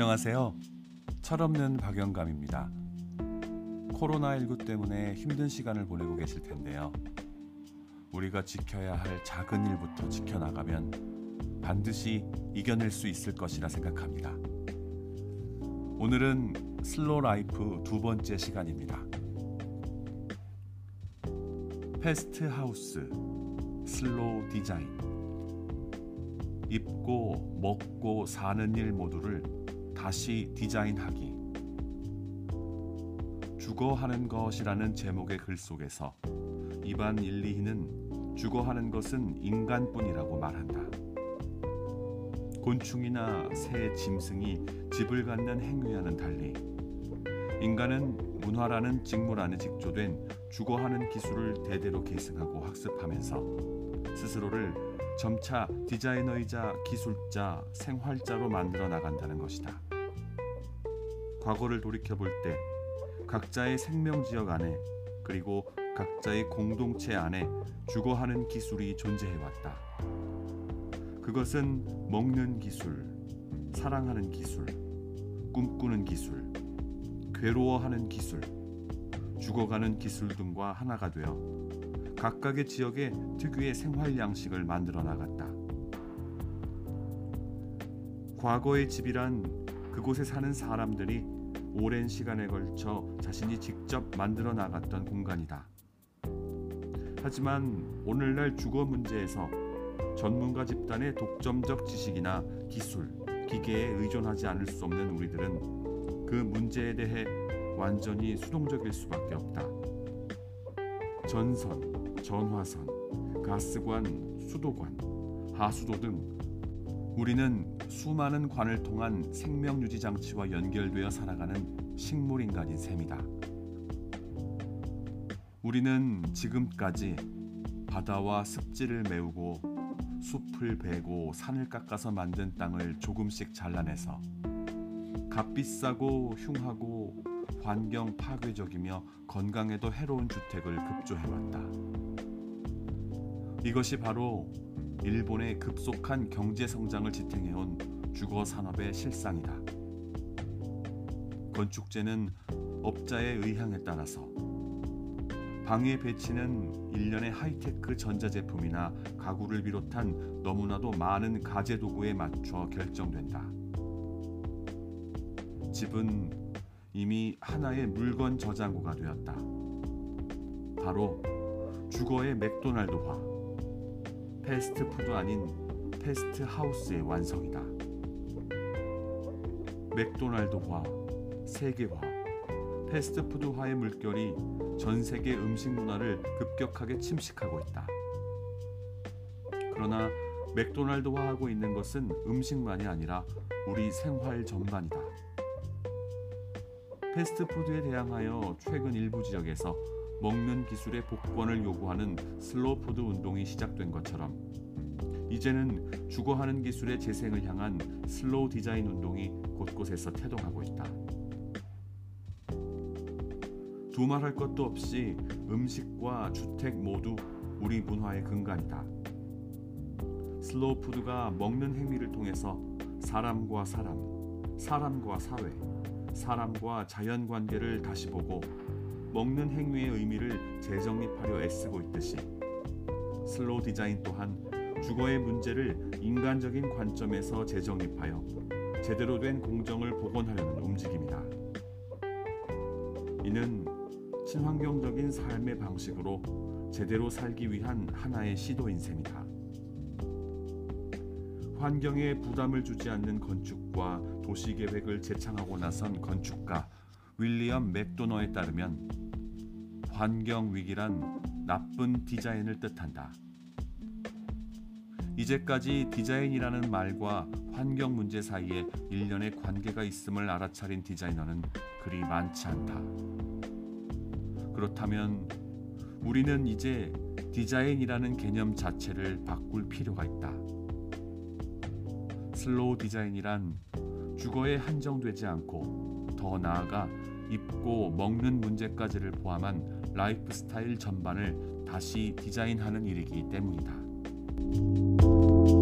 안녕하세요. 철없는 박영감입니다. 코로나19 때문에 힘든 시간을 보내고 계실 텐데요. 우리가 지켜야 할 작은 일부터 지켜나가면 반드시 이겨낼 수 있을 것이라 생각합니다. 오늘은 slow life 두 번째 시간입니다. fast house slow design 입고 먹고 사는 일 모두를 다시 디자인하기 주거하는 것이라는 제목의 글 속에서 이반 일리히는 주거하는 것은 인간뿐이라고 말한다. 곤충이나 새, 짐승이 집을 갖는 행위와는 달리 인간은 문화라는 직물 안에 직조된 주거하는 기술을 대대로 계승하고 학습하면서 스스로를 점차 디자이너이자 기술자, 생활자로 만들어 나간다는 것이다. 과거를 돌이켜 볼 때 각자의 생명 지역 안에 그리고 각자의 공동체 안에 주거하는 기술이 존재해 왔다. 그것은 먹는 기술, 사랑하는 기술, 꿈꾸는 기술, 괴로워하는 기술, 죽어가는 기술 등과 하나가 되어 각각의 지역의 특유의 생활 양식을 만들어 나갔다. 과거의 집이란 그곳에 사는 사람들이 오랜 시간에 걸쳐 자신이 직접 만들어 나갔던 공간이다. 하지만 오늘날 주거 문제에서 전문가 집단의 독점적 지식이나 기술, 기계에 의존하지 않을 수 없는 우리들은 그 문제에 대해 완전히 수동적일 수밖에 없다. 전선, 전화선, 가스관, 수도관, 하수도 등 우리는 수많은 관을 통한 생명 유지 장치와 연결되어 살아가는 식물 인간인 셈이다. 우리는 지금까지 바다와 습지를 메우고 숲을 베고 산을 깎아서 만든 땅을 조금씩 잘라내서 값비싸고 흉하고 환경 파괴적이며 건강에도 해로운 주택을 급조해왔다. 이것이 바로 일본의 급속한 경제 성장을 지탱해온 주거 산업의 실상이다. 건축재는 업자의 의향에 따라서 방에 배치는 일련의 하이테크 전자제품이나 가구를 비롯한 너무나도 많은 가재 도구에 맞춰 결정된다. 집은 이미 하나의 물건 저장고가 되었다. 바로 주거의 맥도날드화, 패스트푸드 아닌 fast house의 완성이다. 맥도날드화, 세계화, 패스트푸드화의 물결이 전 세계 음식 문화를 급격하게 침식하고 있다. 그러나 맥도날드화하고 있는 것은 음식만이 아니라 우리 생활 전반이다. 패스트푸드에 대항하여 최근 일부 지역에서 먹는 기술의 복권을 요구하는 슬로푸드 운동이 시작된 것처럼 이제는 주거하는 기술의 재생을 향한 slow design 운동이 곳곳에서 태동하고 있다. 두말할 것도 없이 음식과 주택 모두 우리 문화의 근간이다. 슬로우 푸드가 먹는 행위를 통해서 사람과 사람, 사람과 사회, 사람과 자연 관계를 다시 보고 먹는 행위의 의미를 재정립하려 애쓰고 있듯이 슬로우 디자인 또한 주거의 문제를 인간적인 관점에서 재정립하여 제대로 된 공정을 복원하려는 움직임이다. 이는 친환경적인 삶의 방식으로 제대로 살기 위한 하나의 시도인 셈이다. 환경에 부담을 주지 않는 건축과 도시 계획을 제창하고 나선 건축가 윌리엄 맥도너에 따르면 환경 위기란 나쁜 디자인을 뜻한다. 이제까지 디자인이라는 말과 환경 문제 사이에 일련의 관계가 있음을 알아차린 디자이너는 그리 많지 않다. 그렇다면 우리는 이제 디자인이라는 개념 자체를 바꿀 필요가 있다. 슬로우 디자인이란 주거에 한정되지 않고 더 나아가 입고 먹는 문제까지를 포함한 라이프 스타일 전반을 다시 디자인하는 일이기 때문이다.